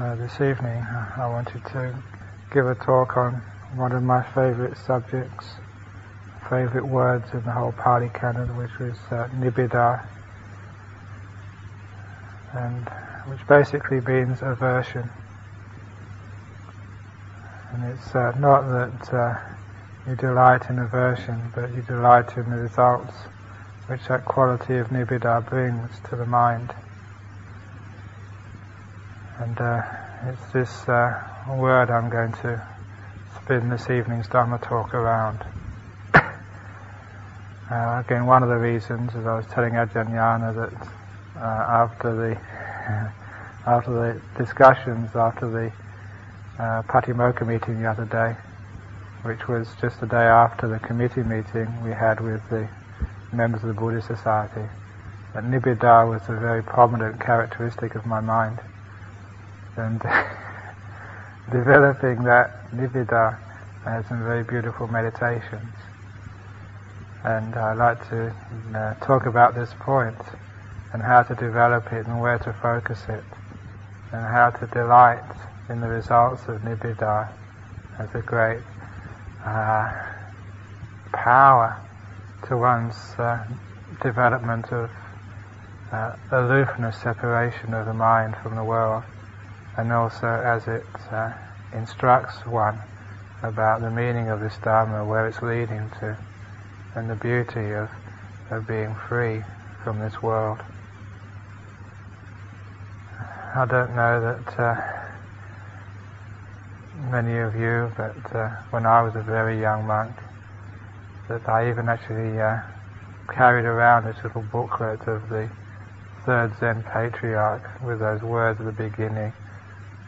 Uh, this evening I wanted to give a talk on one of my favorite subjects, favorite words in the whole Pali Canon, which was uh, nibbida, and which basically means aversion. And it's uh, not that uh, you delight in aversion, but you delight in the results which that quality of nibbida brings to the mind. And uh, it's this uh, word I'm going to spin this evening's Dharma talk around. uh, again, one of the reasons, as I was telling Ajahn that uh, after the after the discussions, after the uh, Patimokkha meeting the other day, which was just the day after the committee meeting we had with the members of the Buddhist Society, that nibbida was a very prominent characteristic of my mind and developing that nibbida has some very beautiful meditations. And I'd like to uh, talk about this point and how to develop it and where to focus it and how to delight in the results of nibbida as a great uh, power to one's uh, development of uh, aloofness, separation of the mind from the world and also as it uh, instructs one about the meaning of this Dharma, where it's leading to, and the beauty of, of being free from this world. I don't know that uh, many of you, but uh, when I was a very young monk, that I even actually uh, carried around this little booklet of the third Zen patriarch with those words at the beginning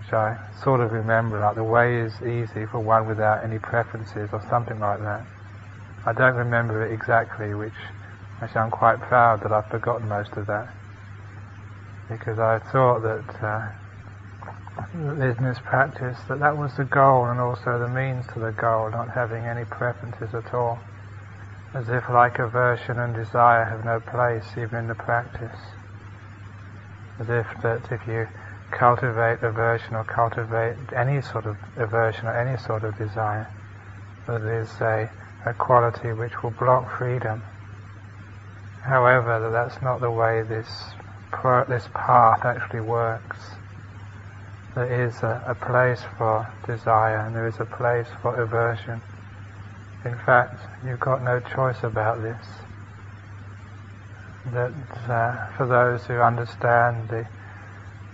which I sort of remember, like the way is easy for one without any preferences or something like that. I don't remember it exactly, which actually I'm quite proud that I've forgotten most of that. Because I thought that uh, in this practice that that was the goal and also the means to the goal, not having any preferences at all. As if like aversion and desire have no place even in the practice. As if that if you cultivate aversion or cultivate any sort of aversion or any sort of desire. That is a, a quality which will block freedom. However, that's not the way this this path actually works. There is a, a place for desire and there is a place for aversion. In fact, you've got no choice about this. That uh, for those who understand the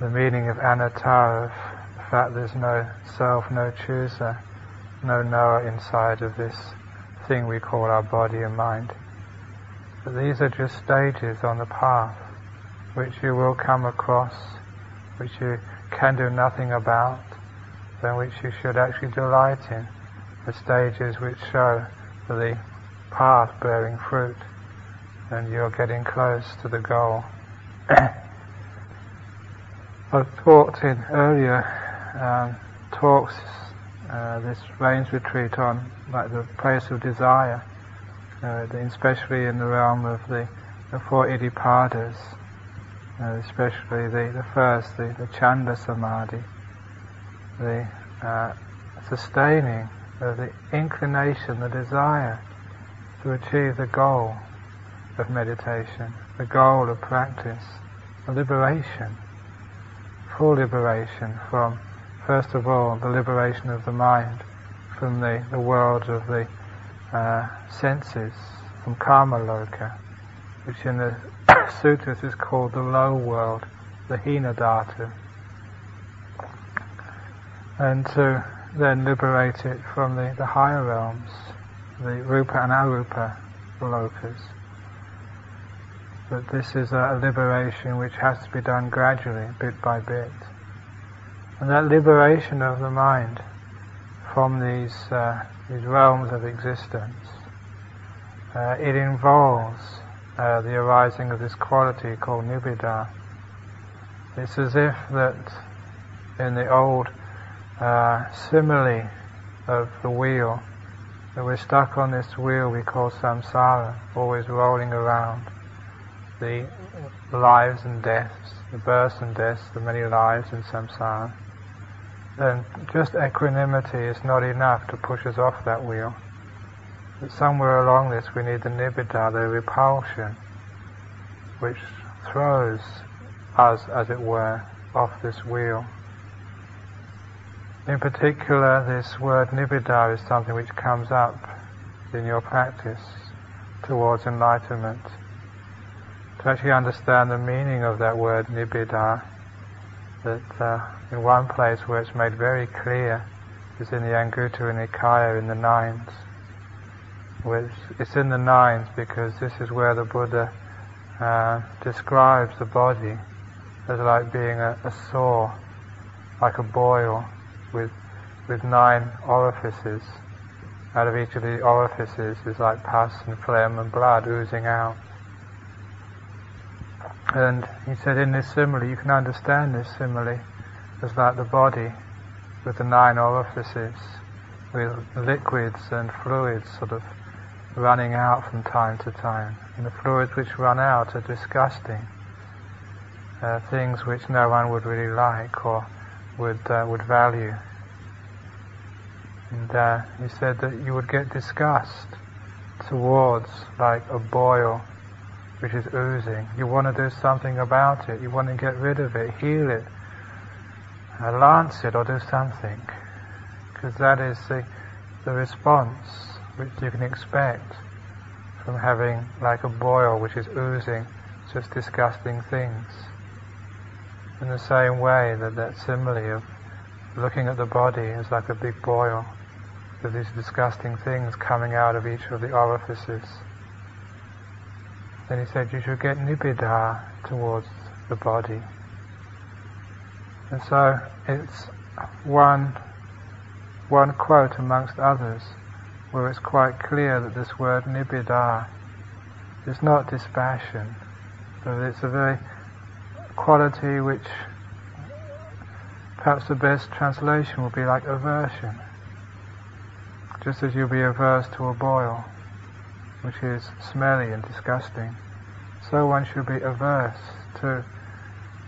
the meaning of anatta, of the fact there's no self, no chooser, no knower inside of this thing we call our body and mind. But these are just stages on the path which you will come across, which you can do nothing about, but which you should actually delight in. The stages which show the path bearing fruit, and you're getting close to the goal. I've talked in earlier um, talks, uh, this rains retreat on like the place of desire, uh, especially in the realm of the, the four iddhipadas, uh, especially the, the first, the, the chanda samadhi, the uh, sustaining of the inclination, the desire to achieve the goal of meditation, the goal of practice, the liberation full liberation from, first of all, the liberation of the mind from the, the world of the uh, senses, from kama loka, which in the sutras is called the low world, the hina dhatu, and to then liberate it from the, the higher realms, the rupa and arupa lokas. That this is a liberation which has to be done gradually, bit by bit. And that liberation of the mind from these, uh, these realms of existence, uh, it involves uh, the arising of this quality called nibbida. It's as if that in the old uh, simile of the wheel, that we're stuck on this wheel we call samsara, always rolling around the lives and deaths, the births and deaths, the many lives in samsara. then just equanimity is not enough to push us off that wheel. But somewhere along this we need the nibbida, the repulsion, which throws us, as it were, off this wheel. In particular, this word nibbida is something which comes up in your practice towards enlightenment. To actually understand the meaning of that word nibbida, that uh, in one place where it's made very clear is in the Anguttara Nikaya in the Nines. Which it's in the Nines because this is where the Buddha uh, describes the body as like being a, a saw, like a boil with with nine orifices. Out of each of the orifices is like pus and phlegm and blood oozing out. And he said in this simile, you can understand this simile as like the body with the nine orifices, with liquids and fluids sort of running out from time to time. And the fluids which run out are disgusting. Uh, things which no one would really like or would uh, would value. And uh, he said that you would get disgust towards like a boil which is oozing. You want to do something about it. You want to get rid of it, heal it, lance it, or do something. Because that is the, the response which you can expect from having like a boil which is oozing just disgusting things. In the same way that that simile of looking at the body is like a big boil with these disgusting things coming out of each of the orifices. Then he said you should get nibbida towards the body. And so it's one one quote amongst others where it's quite clear that this word nibbida is not dispassion, but it's a very quality which perhaps the best translation would be like aversion. Just as you'll be averse to a boil, which is smelly and disgusting, so one should be averse to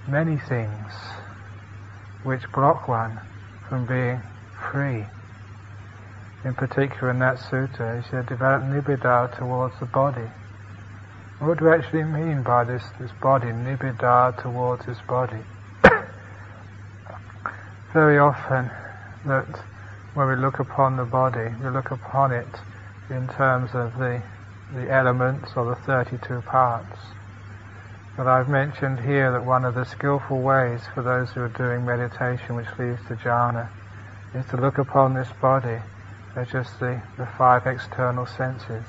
many things which block one from being free. In particular, in that sutta, he said, develop nibbida towards the body. What do we actually mean by this, this body, nibbida towards this body? Very often, that when we look upon the body, we look upon it in terms of the, the elements or the 32 parts. But I've mentioned here that one of the skillful ways for those who are doing meditation which leads to jhana is to look upon this body they're just the, the five external senses.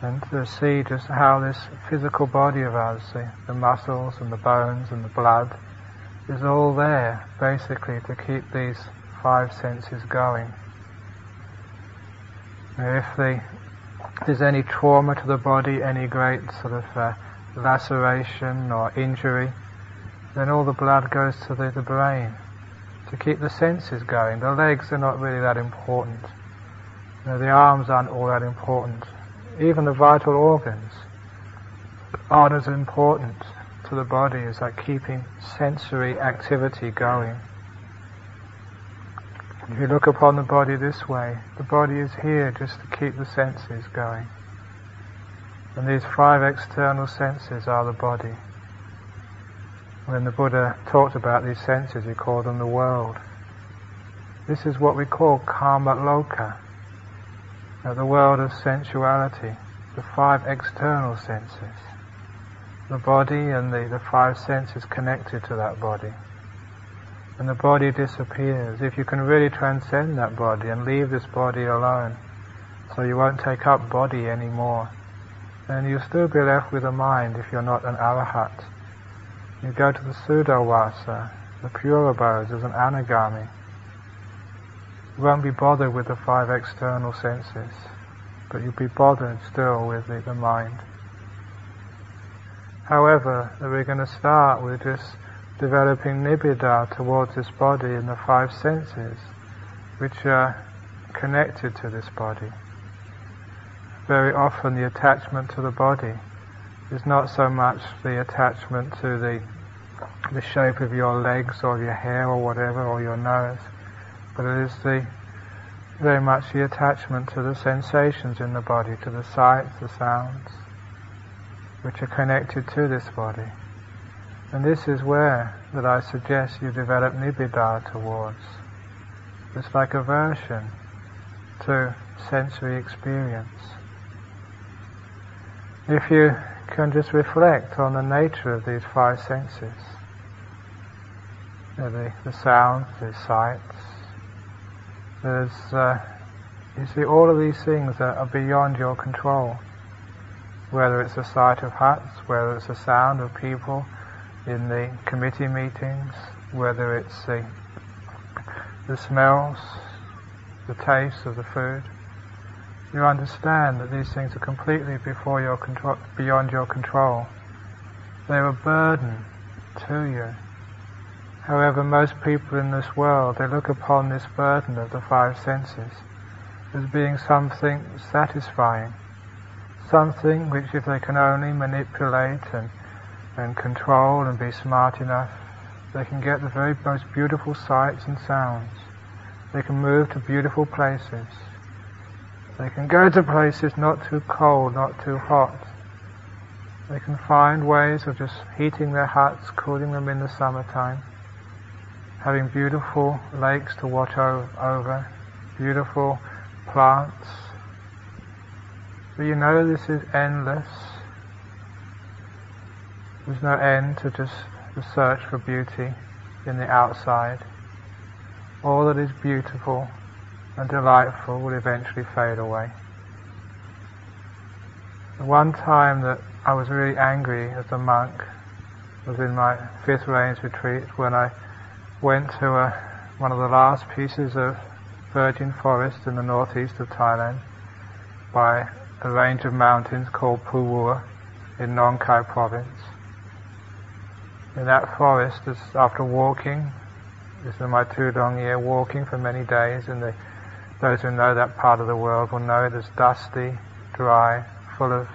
And to see just how this physical body of ours, the, the muscles and the bones and the blood, is all there basically to keep these five senses going. If the, there's any trauma to the body, any great sort of uh, laceration or injury, then all the blood goes to the, the brain to keep the senses going. The legs are not really that important. You know, the arms aren't all that important. Even the vital organs aren't as important to the body as like keeping sensory activity going. If you look upon the body this way, the body is here just to keep the senses going. And these five external senses are the body. When the Buddha talked about these senses, he called them the world. This is what we call kama loka, the world of sensuality, the five external senses, the body and the, the five senses connected to that body. And the body disappears. If you can really transcend that body and leave this body alone, so you won't take up body anymore, then you'll still be left with a mind if you're not an arahat. You go to the Suddhavasa, the pure abodes as an anagami. You won't be bothered with the five external senses, but you'll be bothered still with the, the mind. However, we're going to start with just developing nibbida towards this body and the five senses, which are connected to this body. Very often the attachment to the body is not so much the attachment to the the shape of your legs or your hair or whatever or your nose, but it is the very much the attachment to the sensations in the body, to the sights, the sounds, which are connected to this body. And this is where that I suggest you develop nibbida towards. It's like aversion to sensory experience. If you can just reflect on the nature of these five senses, the, the sounds, the sights, there's, uh, you see, all of these things are, are beyond your control. Whether it's the sight of huts, whether it's the sound of people in the committee meetings, whether it's the, the smells, the taste of the food, you understand that these things are completely before your control, beyond your control. They're a burden to you. However, most people in this world, they look upon this burden of the five senses as being something satisfying, something which if they can only manipulate and, and control and be smart enough, they can get the very most beautiful sights and sounds. They can move to beautiful places. They can go to places not too cold, not too hot. They can find ways of just heating their huts, cooling them in the summertime, having beautiful lakes to watch over, beautiful plants. But you know this is endless. There's no end to just the search for beauty in the outside. All that is beautiful and delightful will eventually fade away. The one time that I was really angry as a monk was in my fifth rains retreat when I went to a, one of the last pieces of virgin forest in the northeast of Thailand by a range of mountains called Phu Wua in Nong Khai province. In that forest, after walking, this is my Tudong year, walking for many days and the those who know that part of the world will know it is dusty, dry, full of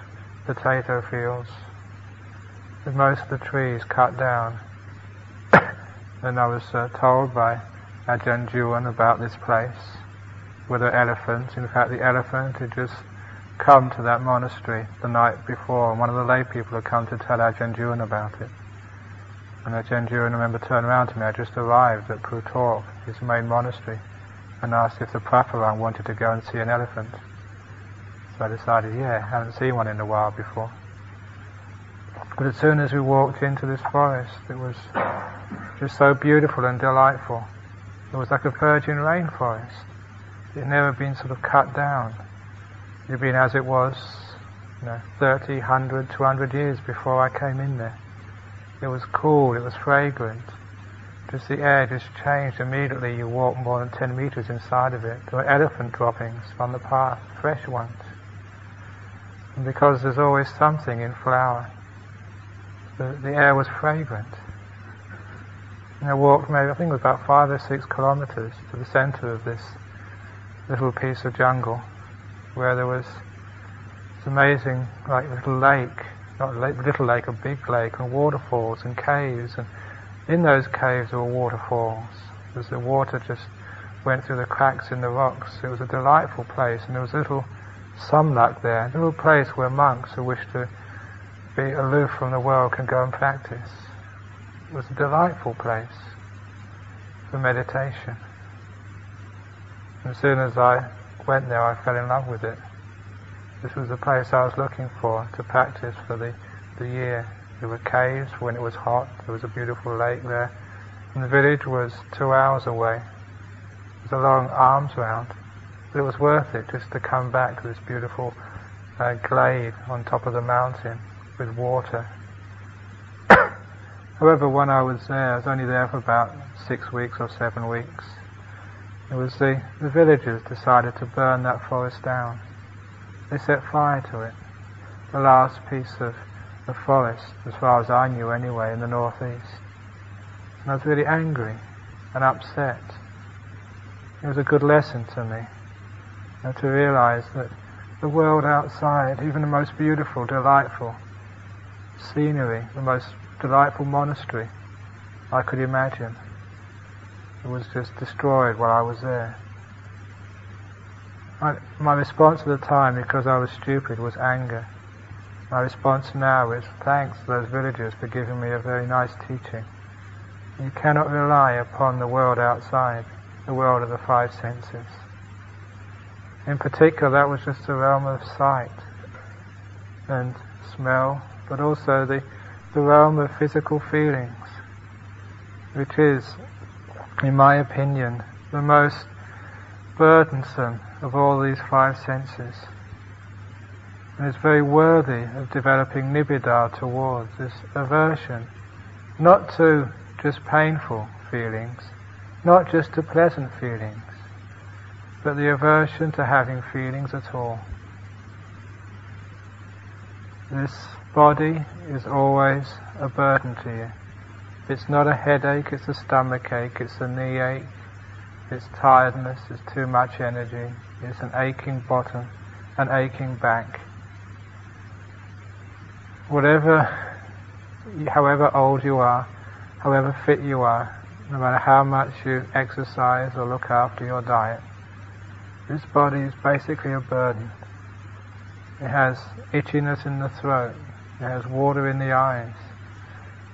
potato fields, with most of the trees cut down. and I was uh, told by Ajahn Juan about this place, there are elephants. In fact, the elephant had just come to that monastery the night before, and one of the lay people had come to tell Ajahn Juan about it. And Ajahn Juan, I remember, turned around to me. I just arrived at Phu his main monastery and asked if the Phra Farang wanted to go and see an elephant. So I decided, yeah, I haven't seen one in a while before. But as soon as we walked into this forest, it was just so beautiful and delightful. It was like a virgin rainforest. It had never been sort of cut down. It had been as it was, you know, 30, 100, 200 years before I came in there. It was cool, it was fragrant, just the air just changed immediately. You walk more than 10 meters inside of it. There were elephant droppings on the path, fresh ones. And because there's always something in flower, the, the air was fragrant. And I walked maybe, I think it was about five or six kilometers to the center of this little piece of jungle where there was this amazing, like little lake, not little lake, a big lake, and waterfalls and caves and in those caves there were waterfalls. As the water just went through the cracks in the rocks. It was a delightful place, and there was a little samnak there, a little place where monks who wish to be aloof from the world can go and practice. It was a delightful place for meditation. As soon as I went there, I fell in love with it. This was the place I was looking for to practice for the, the year. There were caves when it was hot. There was a beautiful lake there. And the village was two hours away. It was a long arms round. But it was worth it just to come back to this beautiful uh, glade on top of the mountain with water. However, when I was there, I was only there for about six weeks or seven weeks. It was the, the villagers decided to burn that forest down. They set fire to it. The last piece of the forest, as far as I knew anyway, in the northeast. And I was really angry and upset. It was a good lesson to me. And to realize that the world outside, even the most beautiful, delightful scenery, the most delightful monastery I could imagine, was just destroyed while I was there. My, response at the time, because I was stupid, was anger. My response now is thanks to those villagers for giving me a very nice teaching. You cannot rely upon the world outside, the world of the five senses. In particular, that was just the realm of sight and smell, but also the, the realm of physical feelings, which is, in my opinion, the most burdensome of all these five senses. And it's very worthy of developing nibbida towards this aversion, not to just painful feelings, not just to pleasant feelings, but the aversion to having feelings at all. This body is always a burden to you. It's not a headache, it's a stomach ache, it's a knee ache, it's tiredness, it's too much energy, it's an aching bottom, an aching back. Whatever, however old you are, however fit you are, no matter how much you exercise or look after your diet, this body is basically a burden. It has itchiness in the throat, it has water in the eyes.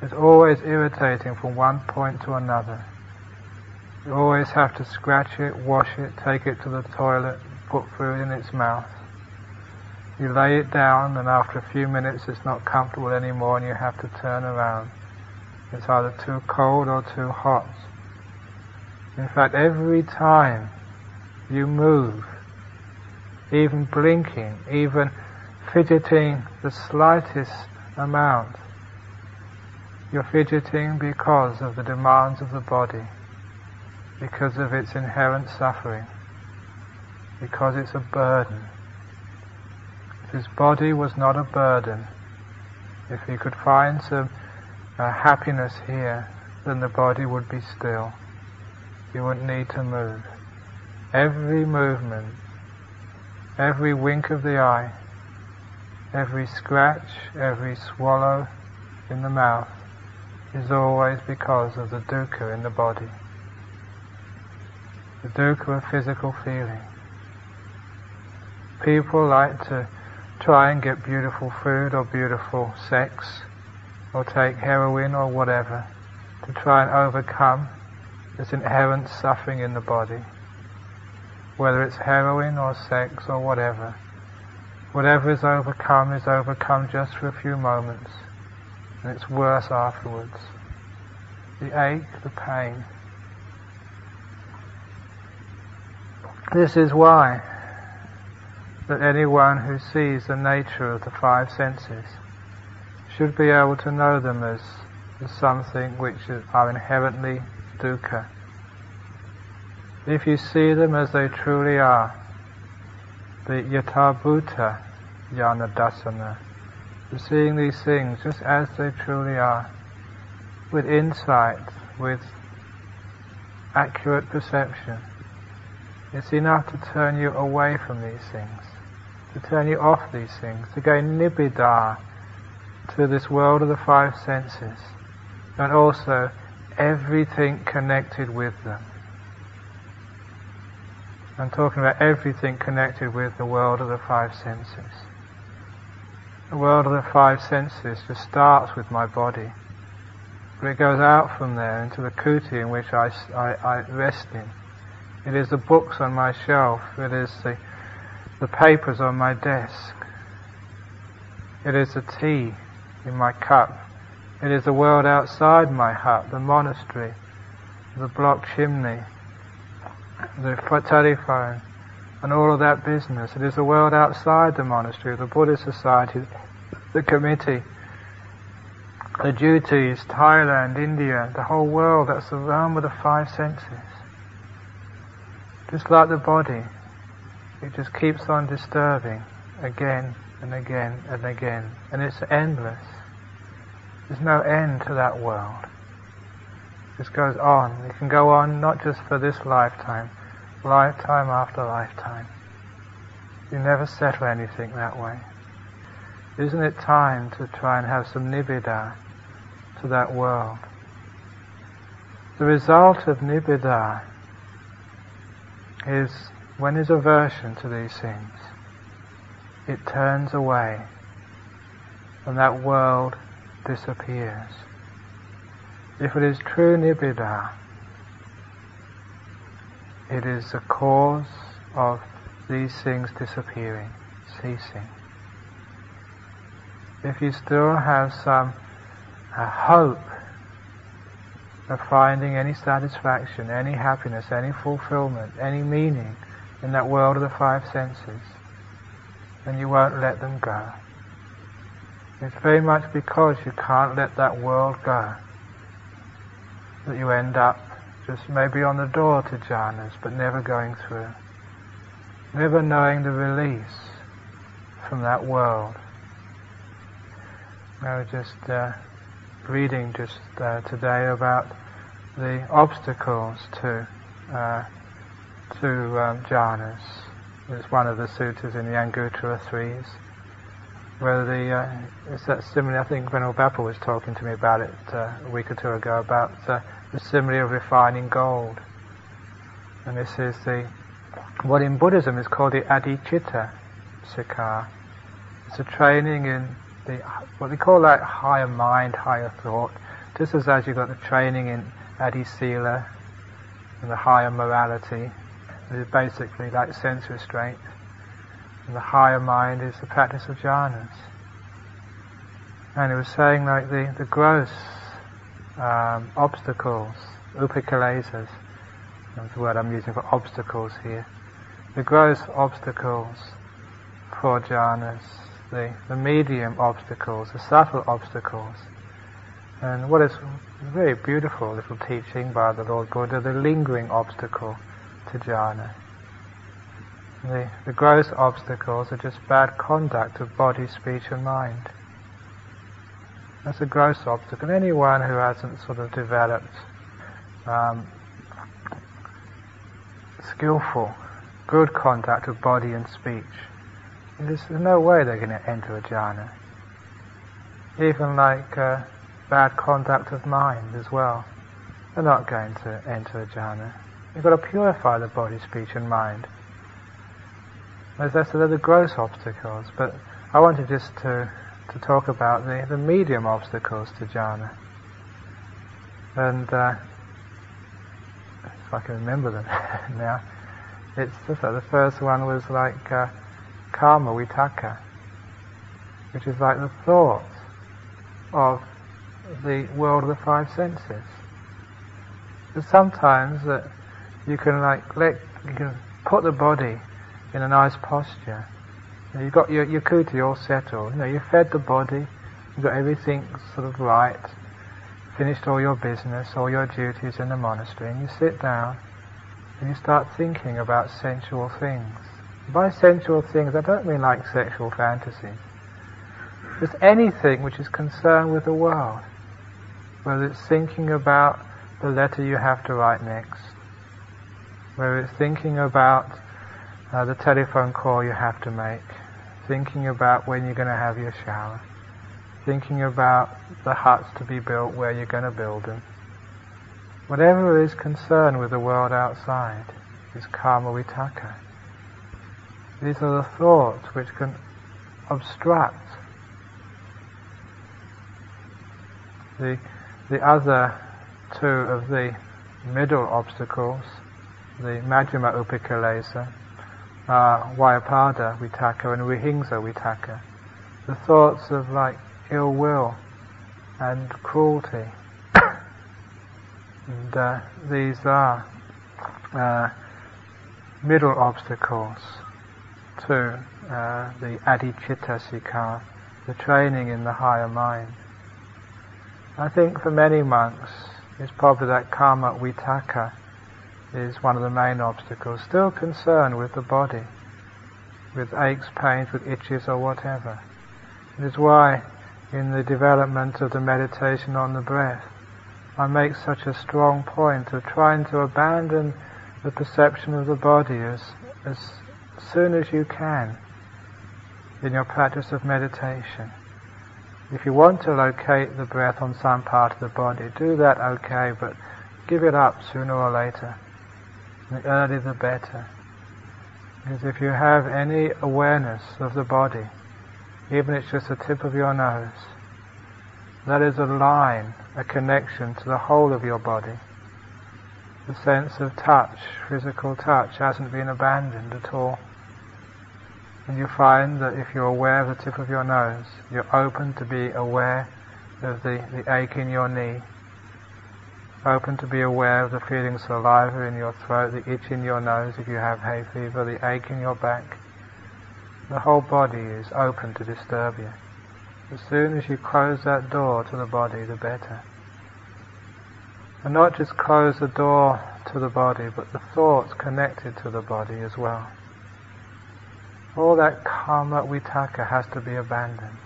It's always irritating from one point to another. You always have to scratch it, wash it, take it to the toilet, put food in its mouth. You lay it down and after a few minutes it's not comfortable anymore and you have to turn around. It's either too cold or too hot. In fact, every time you move, even blinking, even fidgeting the slightest amount, you're fidgeting because of the demands of the body, because of its inherent suffering, because it's a burden. If his body was not a burden, if he could find some uh, happiness here, then the body would be still. You wouldn't need to move. Every movement, every wink of the eye, every scratch, every swallow in the mouth is always because of the dukkha in the body. The dukkha of physical feeling. People like to try and get beautiful food or beautiful sex or take heroin or whatever to try and overcome this inherent suffering in the body whether it's heroin or sex or whatever. Whatever is overcome is overcome just for a few moments, and it's worse afterwards. The ache, the pain. This is why that anyone who sees the nature of the five senses should be able to know them as, as something which are inherently dukkha. If you see them as they truly are, the yathabhuta jnana dassana, seeing these things just as they truly are, with insight, with accurate perception, it's enough to turn you away from these things, to turn you off these things, to go nibbida to this world of the five senses, and also everything connected with them. I'm talking about everything connected with the world of the five senses. The world of the five senses just starts with my body, but it goes out from there into the kuti in which I, I, I rest in. It is the books on my shelf. It is the, the papers on my desk. It is the tea in my cup. It is the world outside my hut, the monastery, the block chimney, the telephone, and all of that business. It is the world outside the monastery, the Buddhist society, the committee, the duties, Thailand, India, the whole world that's the realm of the five senses. Just like the body, it just keeps on disturbing again and again and again, and it's endless. There's no end to that world. It goes on. It can go on not just for this lifetime, lifetime after lifetime. You never settle anything that way. Isn't it time to try and have some nibbida to that world? The result of nibbida is when there's aversion to these things, it turns away and that world disappears. If it is true nibbida, it is the cause of these things disappearing, ceasing. If you still have some uh, hope of finding any satisfaction, any happiness, any fulfillment, any meaning in that world of the five senses, then you won't let them go. It's very much because you can't let that world go that you end up just maybe on the door to jhanas, but never going through. Never knowing the release from that world. Was just uh, reading just today about the obstacles to uh, to um, jhanas. It's one of the sutras in the Anguttara Threes, where the uh, it's that similar. I think Venerable Bappa was talking to me about it uh, a week or two ago about uh, the simile of refining gold. And this is the what in Buddhism is called the adhicitta sikkha. It's a training in the what they call that higher mind, higher thought. Just as as you've got the training in adhisila and the higher morality, is basically like sense restraint. And the higher mind is the practice of jhanas. And it was saying like the, the gross um, obstacles, upakilesas, that's the word I'm using for obstacles here. The gross obstacles for jhanas, the, the medium obstacles, the subtle obstacles. And what is a very beautiful little teaching by the Lord Buddha, the lingering obstacle to jhana. The, the gross obstacles are just bad conduct of body, speech and mind. That's a gross obstacle. Anyone who hasn't sort of developed um, skillful, good conduct of body and speech, there's no way they're going to enter a jhana. Even like uh, bad conduct of mind as well. They're not going to enter a jhana. You've got to purify the body, speech and mind. As I said, they're the gross obstacles, but I wanted just to to talk about the, the medium obstacles to jhana. And uh, if I can remember them now, it's the first one was like uh, kama vitakka, which is like the thought of the world of the five senses. But sometimes that you can like let you can put the body in a nice posture You've got your, your kuti all settled. You know, you fed the body, you've got everything sort of right, finished all your business, all your duties in the monastery, and you sit down and you start thinking about sensual things. By sensual things, I don't mean like sexual fantasies. Just anything which is concerned with the world. Whether it's thinking about the letter you have to write next, whether it's thinking about uh, the telephone call you have to make, thinking about when you're going to have your shower, thinking about the huts to be built, where you're going to build them. Whatever is concerned with the world outside is kama vitakka. These are the thoughts which can obstruct the, the other two of the middle obstacles, the Majjhima Upakilesa, uh, Vyapada vitakka and Vihingsa vitakka. The thoughts of like ill will and cruelty. and uh, these are uh, middle obstacles to uh, the adhicitta sikkha, the training in the higher mind. I think for many monks, it's probably that kama vitakka is one of the main obstacles. Still concerned with the body, with aches, pains, with itches or whatever. It is why in the development of the meditation on the breath, I make such a strong point of trying to abandon the perception of the body as, as soon as you can in your practice of meditation. If you want to locate the breath on some part of the body, do that okay, but give it up sooner or later. The earlier the better. Because if you have any awareness of the body, even if it's just the tip of your nose, that is a line, a connection to the whole of your body. The sense of touch, physical touch, hasn't been abandoned at all. And you find that if you're aware of the tip of your nose, you're open to be aware of the, the ache in your knee, open to be aware of the feeling of saliva in your throat, the itch in your nose if you have hay fever, the ache in your back. The whole body is open to disturb you. As soon as you close that door to the body, the better. And not just close the door to the body, but the thoughts connected to the body as well. All that kama vitakka has to be abandoned.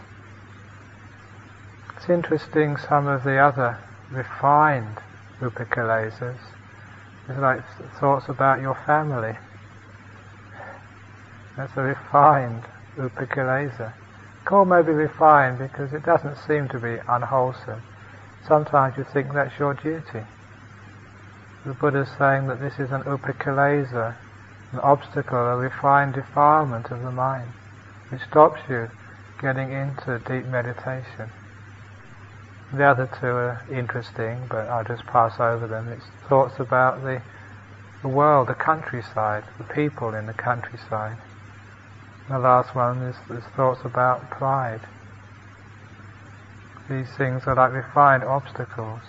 It's interesting some of the other refined upakilesas is like thoughts about your family. That's a refined upakilesa called maybe refined because it doesn't seem to be unwholesome. Sometimes you think that's your duty. The Buddha is saying that this is an upakilesa, an obstacle, a refined defilement of the mind, which stops you getting into deep meditation. The other two are interesting, but I'll just pass over them. It's thoughts about the, the world, the countryside, the people in the countryside. The last one is, is thoughts about pride. These things are like refined obstacles.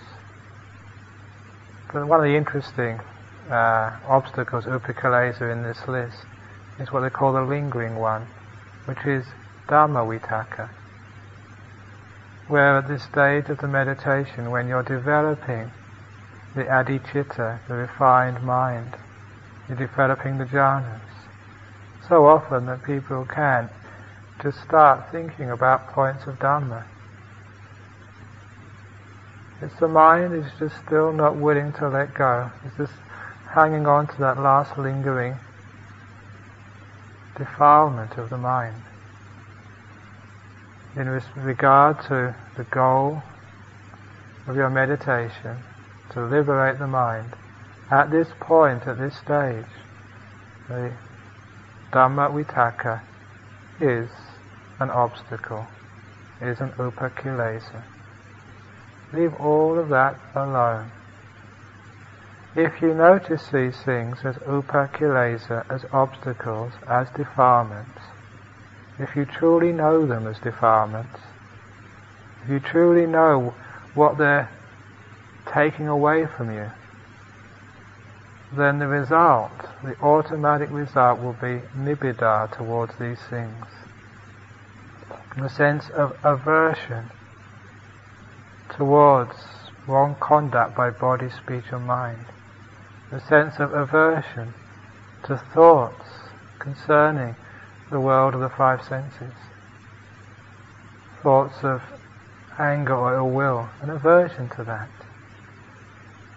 But one of the interesting uh, obstacles, upakilesa, in this list is what they call the lingering one, which is Dhamma vitakka. Where at this stage of the meditation, when you're developing the adhicitta, the refined mind, you're developing the jhanas, so often that people can just start thinking about points of Dhamma. It's the mind is just still not willing to let go. It's just hanging on to that last lingering defilement of the mind. In regard to the goal of your meditation, to liberate the mind, at this point, at this stage, the Dhamma vitakka is an obstacle, is an upakilesa. Leave all of that alone. If you notice these things as upakilesa, as obstacles, as defilements, if you truly know them as defilements, if you truly know what they're taking away from you, then the result, the automatic result will be nibbida towards these things. The sense of aversion towards wrong conduct by body, speech and mind. The sense of aversion to thoughts concerning the world of the five senses. Thoughts of anger or ill will, an aversion to that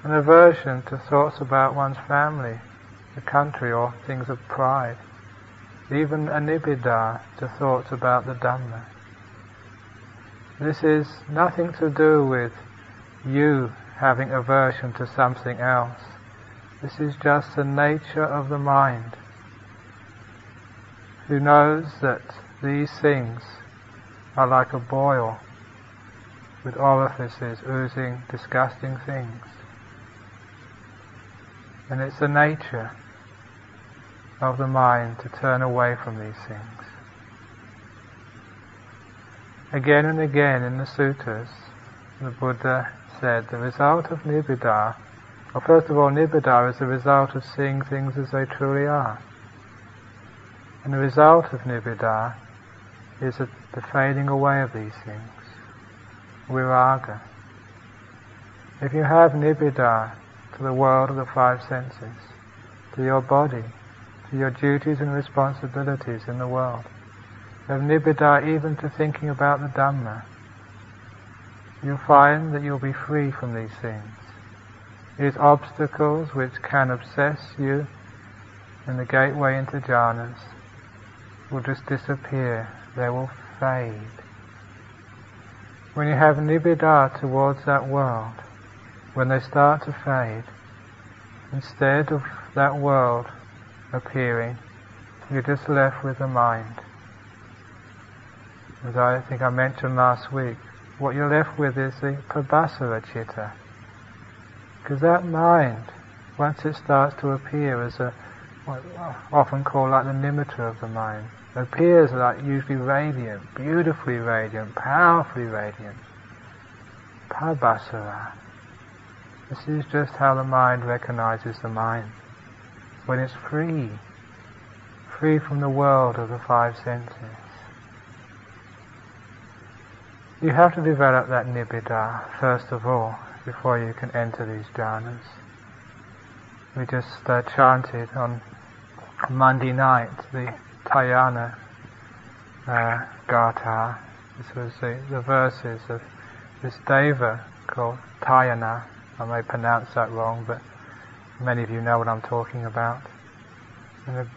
an aversion to thoughts about one's family, the country, or things of pride. Even a nibbida to thoughts about the Dhamma. This is nothing to do with you having aversion to something else. This is just the nature of the mind, who knows that these things are like a boil with orifices oozing disgusting things. And it's the nature of the mind to turn away from these things. Again and again in the sutras, the Buddha said the result of nibbida, Well, first of all, nibbida is the result of seeing things as they truly are. And the result of nibbida is the fading away of these things. Viraga. If you have nibbida to the world of the five senses, to your body, to your duties and responsibilities in the world, you have nibbida even to thinking about the Dhamma, you'll find that you'll be free from these things. These obstacles which can obsess you in the gateway into jhanas will just disappear. They will fade. When you have nibbida towards that world, when they start to fade, instead of that world appearing, you're just left with the mind. As I think I mentioned last week, what you're left with is the prabhasara chitta. Because that mind, once it starts to appear as a, what often called like the nimitta of the mind, appears like usually radiant, beautifully radiant, powerfully radiant. Prabhasara. This is just how the mind recognizes the mind. When it's free, free from the world of the five senses. You have to develop that nibbida first of all before you can enter these jhanas. We just uh, chanted on Monday night the Tayana uh, Gatha. This was the, the verses of this deva called Tayana. I may pronounce that wrong, but many of you know what I'm talking about. And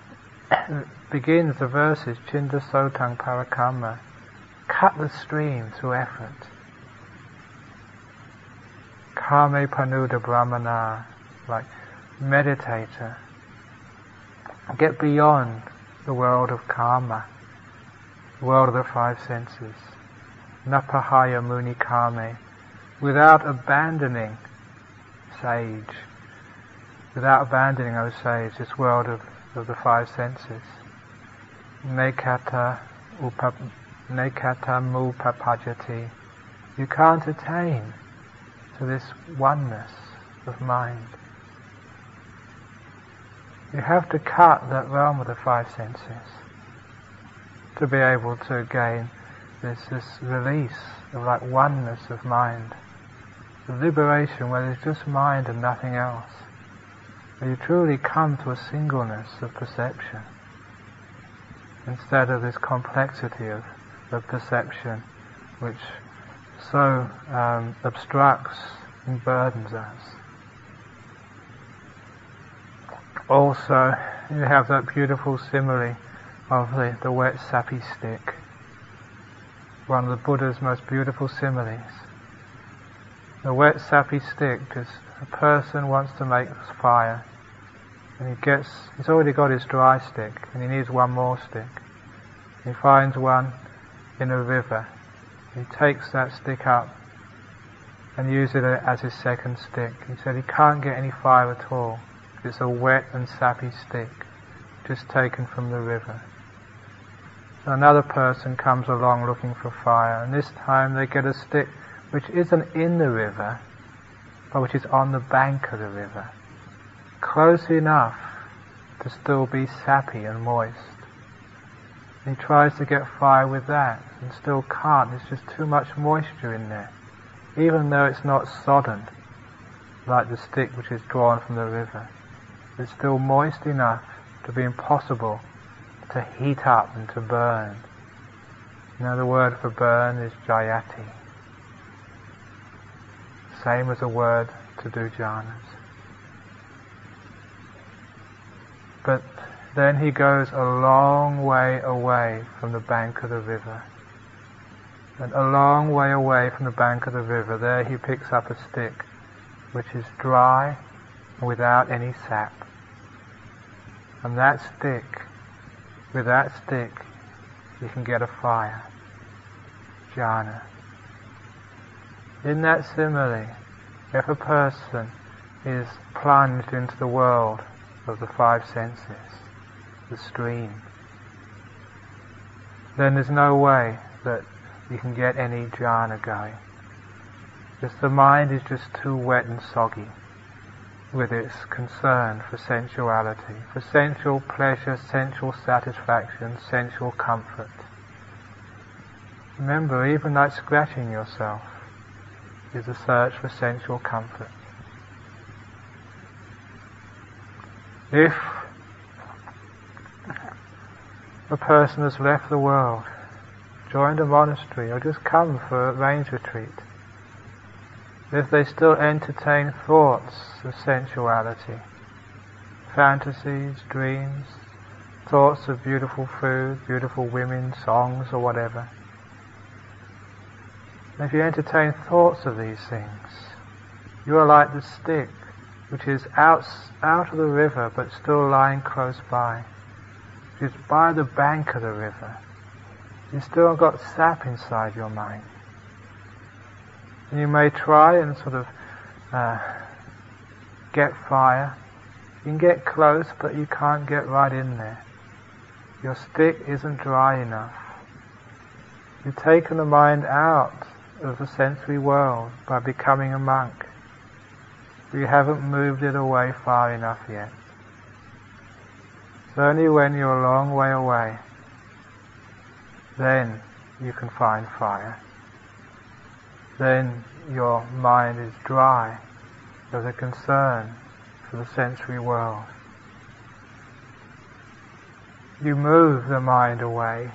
it begins the verses Chinda Sotang Parakama. Cut the stream through effort. Kame Panuda Brahmana, like meditator. Get beyond the world of karma, world of the five senses. Napahaya Muni Kame, without abandoning sage, without abandoning, would say, this world of, of the five senses. Nekata upa, nekata mupapajati. You can't attain to this oneness of mind. You have to cut that realm of the five senses to be able to gain this, this release of like oneness of mind. The liberation where there's just mind and nothing else. Where you truly come to a singleness of perception instead of this complexity of, of perception which so um, obstructs and burdens us. Also, you have that beautiful simile of the, the wet sappy stick, one of the Buddha's most beautiful similes. The wet sappy stick, because a person wants to make fire, and he gets, he's already got his dry stick, and he needs one more stick. He finds one in a river, he takes that stick up and uses it as his second stick. He said he can't get any fire at all. It's a wet and sappy stick, just taken from the river. So another person comes along looking for fire, and this time they get a stick which isn't in the river, but which is on the bank of the river, close enough to still be sappy and moist. He tries to get fire with that and still can't. There's just too much moisture in there. Even though it's not sodden, like the stick which is drawn from the river. It's still moist enough to be impossible to heat up and to burn. The word for burn is jhayati. Same as a word to do jhanas. But then he goes a long way away from the bank of the river. And a long way away from the bank of the river, there he picks up a stick, which is dry and without any sap. And that stick, with that stick, you can get a fire. Jhana. In that simile, if a person is plunged into the world of the five senses, the stream, then there's no way that you can get any jhana going. Because the mind is just too wet and soggy. with its concern for sensuality, for sensual pleasure, sensual satisfaction, sensual comfort. Remember, even like scratching yourself is a search for sensual comfort. If a person has left the world, joined a monastery, or just come for a rains retreat, if they still entertain thoughts of sensuality, fantasies, dreams, thoughts of beautiful food, beautiful women, songs, or whatever, if you entertain thoughts of these things, you are like the stick which is out, out of the river but still lying close by. It's by the bank of the river. You've still got sap inside your mind. You may try and sort of uh, get fire. You can get close, but you can't get right in there. Your stick isn't dry enough. You've taken the mind out of the sensory world by becoming a monk. You haven't moved it away far enough yet. It's only when you're a long way away, then you can find fire then your mind is dry of the concern for the sensory world. You move the mind away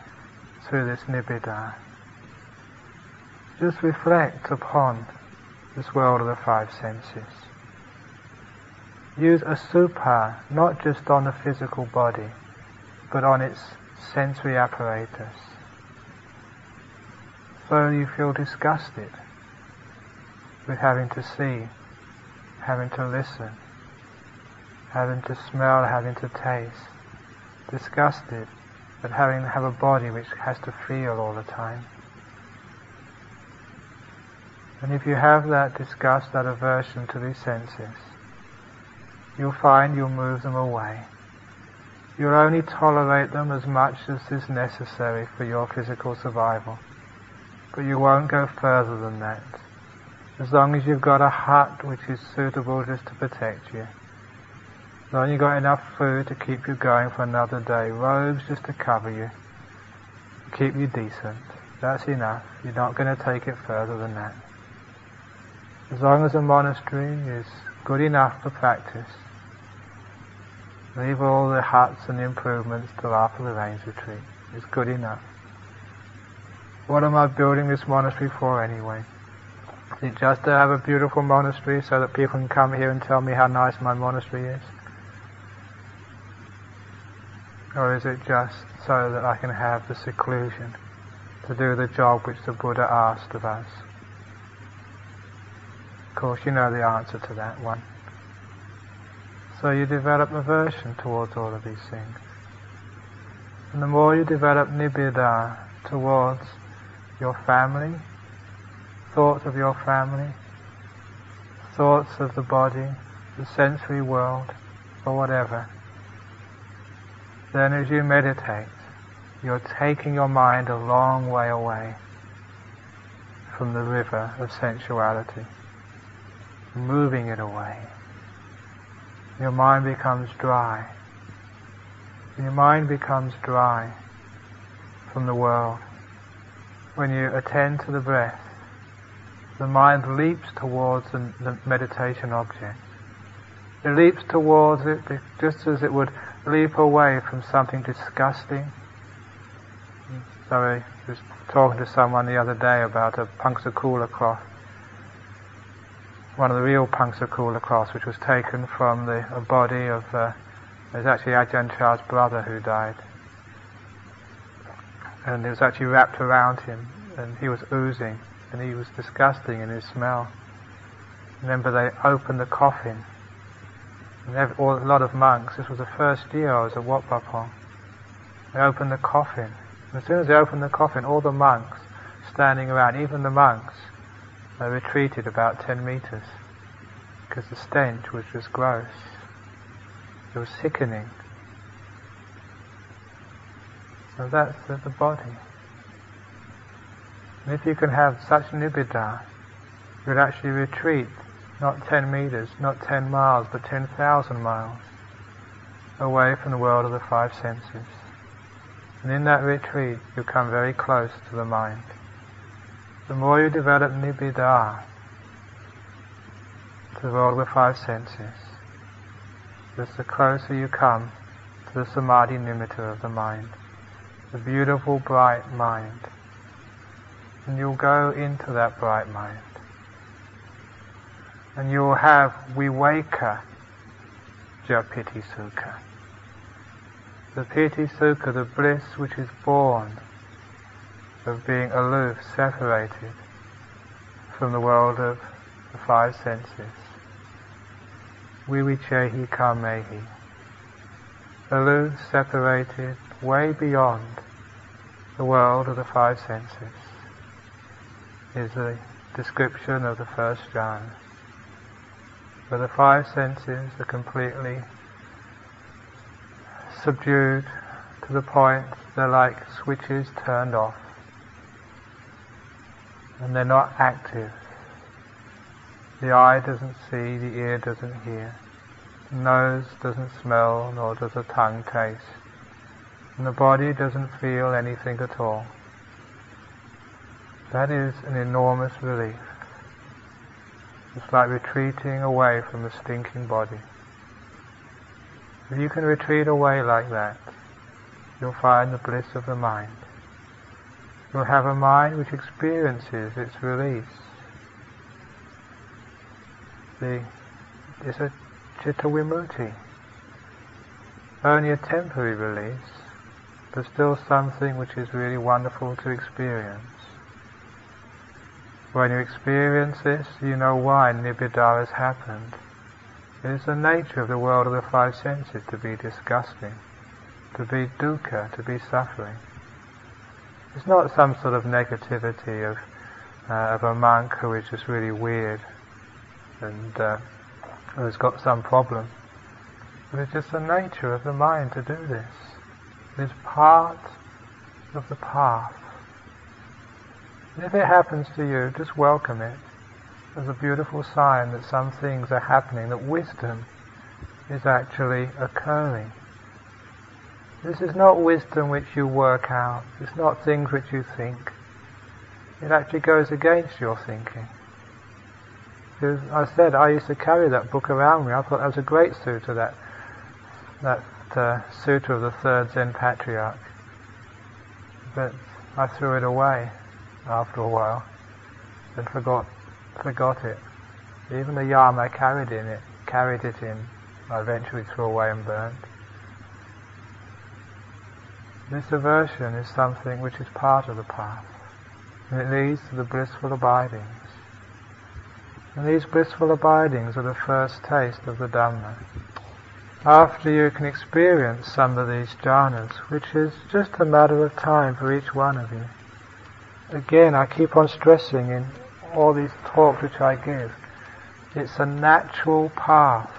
through this nibbida. Just reflect upon this world of the five senses. Use asubha not just on the physical body, but on its sensory apparatus. So you feel disgusted with having to see, having to listen, having to smell, having to taste, disgusted at having to have a body which has to feel all the time. And if you have that disgust, that aversion to these senses, you'll find you'll move them away. You'll only tolerate them as much as is necessary for your physical survival. But you won't go further than that as long as you've got a hut which is suitable just to protect you. As long as you've got enough food to keep you going for another day, robes just to cover you, keep you decent. That's enough. You're not going to take it further than that. As long as a monastery is good enough for practice, leave all the huts and improvements till after the rains retreat. It's good enough. What am I building this monastery for anyway? Is it just to have a beautiful monastery so that people can come here and tell me how nice my monastery is? Or is it just so that I can have the seclusion to do the job which the Buddha asked of us? Of course, you know the answer to that one. So you develop aversion towards all of these things. And the more you develop nibbida towards your family, thoughts of your family, thoughts of the body, the sensory world, or whatever, then as you meditate, you're taking your mind a long way away from the river of sensuality, moving it away. Your mind becomes dry. Your mind becomes dry from the world when you attend to the breath the mind leaps towards the, the meditation object. It leaps towards it just as it would leap away from something disgusting. So I was talking to someone the other day about a Pangsakula cloth, one of the real punks of Pangsakula cloths, which was taken from the body of, uh, it was actually Ajahn Chah's brother who died. And it was actually wrapped around him, and he was oozing and he was disgusting in his smell. Remember, they opened the coffin. And a lot of monks, this was the first year I was at Wat Pah Pong, they opened the coffin. And as soon as they opened the coffin, all the monks standing around, even the monks, they retreated about 10 meters because the stench was just gross. It was sickening. So that's the, the body. And if you can have such nibbida, you would actually retreat not 10 meters, not 10 miles, but 10,000 miles away from the world of the five senses. And in that retreat, you come very close to the mind. The more you develop nibbida, the world of five senses, just the closer you come to the samadhi nimitta of the mind, the beautiful bright mind. And you'll go into that bright mind. And you'll have vivekaja piti sukha. The piti sukha, the bliss which is born of being aloof, separated from the world of the five senses. Vivichehi kamehi. Aloof, separated, way beyond the world of the five senses is the description of the first jhana. Where the five senses are completely subdued to the point they're like switches turned off. And they're not active. The eye doesn't see, the ear doesn't hear, the nose doesn't smell, nor does the tongue taste, and the body doesn't feel anything at all. That is an enormous relief. It's like retreating away from the stinking body. If you can retreat away like that, you'll find the bliss of the mind. You'll have a mind which experiences its release the is a chitta vimutti. Only a temporary release, but still something which is really wonderful to experience. When you experience this, you know why nibbida has happened. It is the nature of the world of the five senses to be disgusting, to be dukkha, to be suffering. It's not some sort of negativity of, uh, of a monk who is just really weird and uh, has got some problem. But it's just the nature of the mind to do this. It is part of the path. And if it happens to you, just welcome it as a beautiful sign that some things are happening, that wisdom is actually occurring. This is not wisdom which you work out. It's not things which you think. It actually goes against your thinking. Because I said I used to carry that book around me. I thought that was a great sutta, that that uh, of the third Zen patriarch. But I threw it away after a while and forgot forgot it. Even the yama I carried in it, carried it in, I eventually threw away and burned. This aversion is something which is part of the path, and it leads to the blissful abidings. And these blissful abidings are the first taste of the Dhamma. After you can experience some of these jhanas, which is just a matter of time for each one of you. Again, I keep on stressing in all these talks which I give, it's a natural path.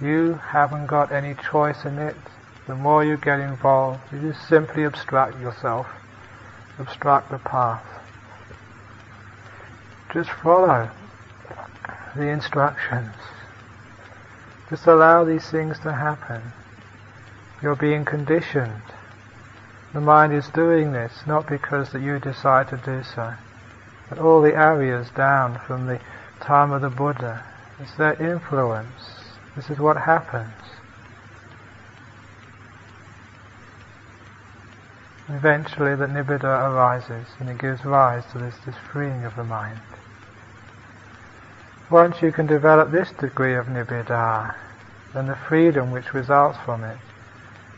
You haven't got any choice in it. The more you get involved, you just simply obstruct yourself, obstruct the path. Just follow the instructions. Just allow these things to happen. You're being conditioned. The mind is doing this not because that you decide to do so, but all the Aryas down from the time of the Buddha. It's their influence. This is what happens. Eventually the nibbida arises and it gives rise to this, this freeing of the mind. Once you can develop this degree of nibbida and the freedom which results from it,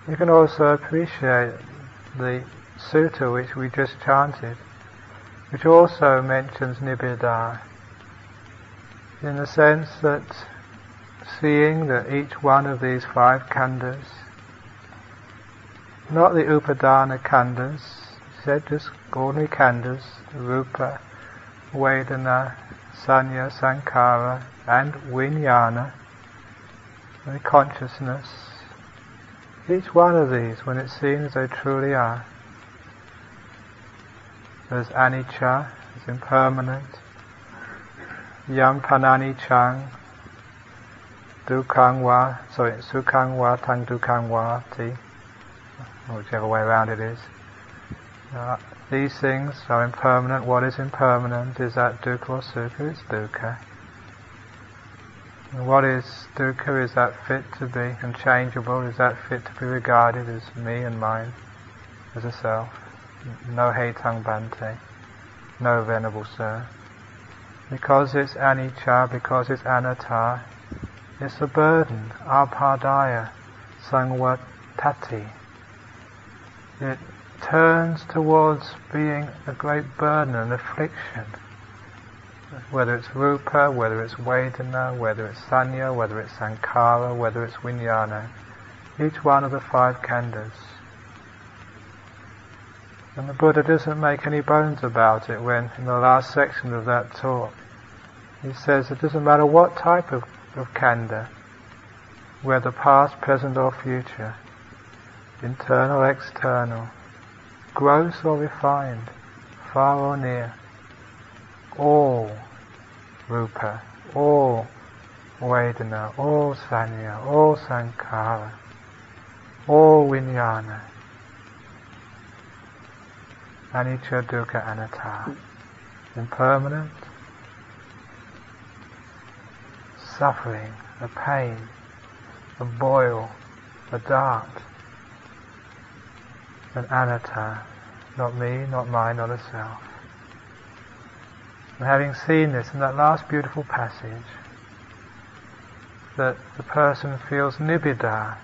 you can also appreciate the sutta which we just chanted, which also mentions nibbida, in the sense that seeing that each one of these five khandhas, not the upadana khandhas, said just ordinary khandhas, rupa, vedana, sanya, sankhara, and vijnana, the consciousness, each one of these, when it's seen as they truly are, as anicca, as impermanent, Yam panani chang dukkang wa, sorry, tang dukkang wa ti, whichever way around it is. Uh, these things are impermanent. What is impermanent? Is that dukkha or sukha? It's dukkha. And what is dukkha? Is that fit to be unchangeable? Is that fit to be regarded as me and mine, as a self? No hetang bhante, no venerable sir. Because it's anicca, because it's anatta, it's a burden, apadaya, sangwatati. It turns towards being a great burden and affliction whether it's rupa, whether it's vedana, whether it's sanya, whether it's sankhara, whether it's vijnana, each one of the five khandhas. And the Buddha doesn't make any bones about it when, in the last section of that talk, he says it doesn't matter what type of, of khandha, whether past, present or future, internal, external, gross or refined, far or near, all rupa, all vedana, all sanya, all sankhara, all vijnana, anicca, dukkha, anatta, impermanent, suffering, a pain, a boil, a dart, an anatta, not me, not mine, not a self. And having seen this in that last beautiful passage, that the person feels nibbida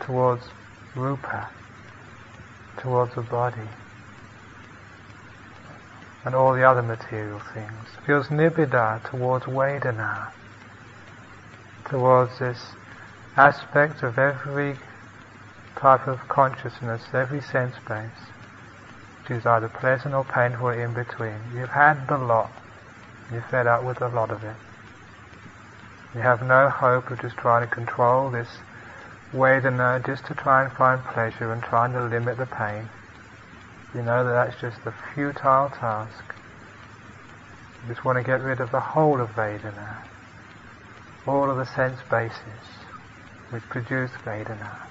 towards rupa, towards the body, and all the other material things, feels nibbida towards vedana, towards this aspect of every type of consciousness, every sense base, which is either pleasant or painful in between. You've had the lot. You're fed up with a lot of it. You have no hope of just trying to control this Vedana just to try and find pleasure and trying to limit the pain. You know that that's just a futile task. You just want to get rid of the whole of Vedana. All of the sense bases which produce Vedana.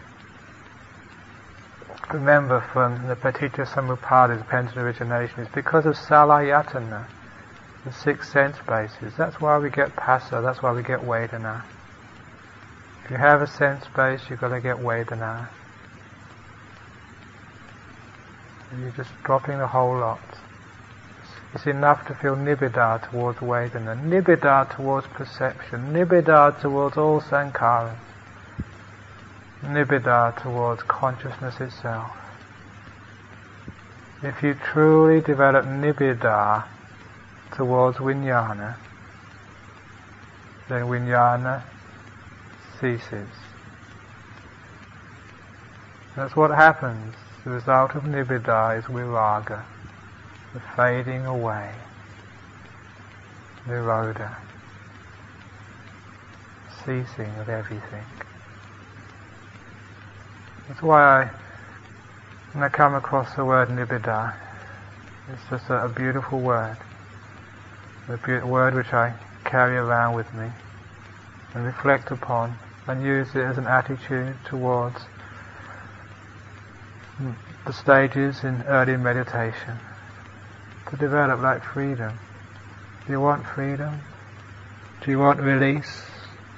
Remember from the Paticca Samuppada, the dependent origination, it's because of Salayatana the six sense bases. That's why we get phassa, that's why we get vedana. If you have a sense base, you've got to get vedana. You're just dropping the whole lot. It's enough to feel nibbida towards vedana, nibbida towards perception, nibbida towards all sankharas, nibbida towards consciousness itself. If you truly develop nibbida, towards vijnana, then vijnana ceases. That's what happens. The result of nibbida is viraga, the fading away, nirodha, ceasing of everything. That's why I, when I come across the word nibbida, it's just a, a beautiful word the word which I carry around with me and reflect upon and use it as an attitude towards the stages in early meditation to develop like freedom. Do you want freedom? Do you want release?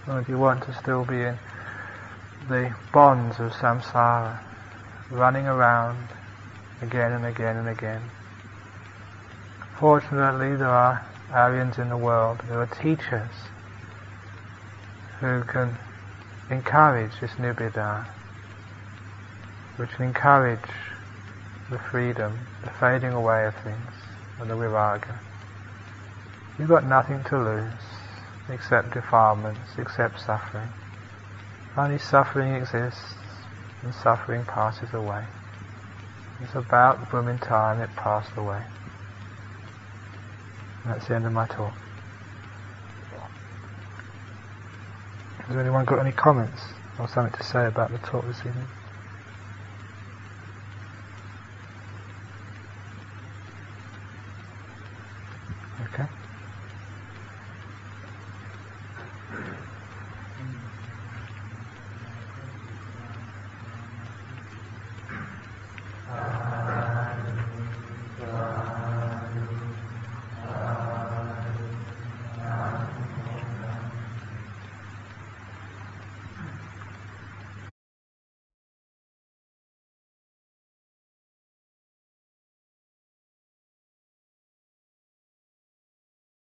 Or do you want to still be in the bonds of samsara, running around again and again and again? Fortunately, there are Aryans in the world, there are teachers who can encourage this nibbida, which can encourage the freedom, the fading away of things, and the viraga. You've got nothing to lose except defilements, except suffering. Only suffering exists, and suffering passes away. It's about the blooming time it passed away. That's the end of my talk. Has anyone got any comments or something to say about the talk this evening?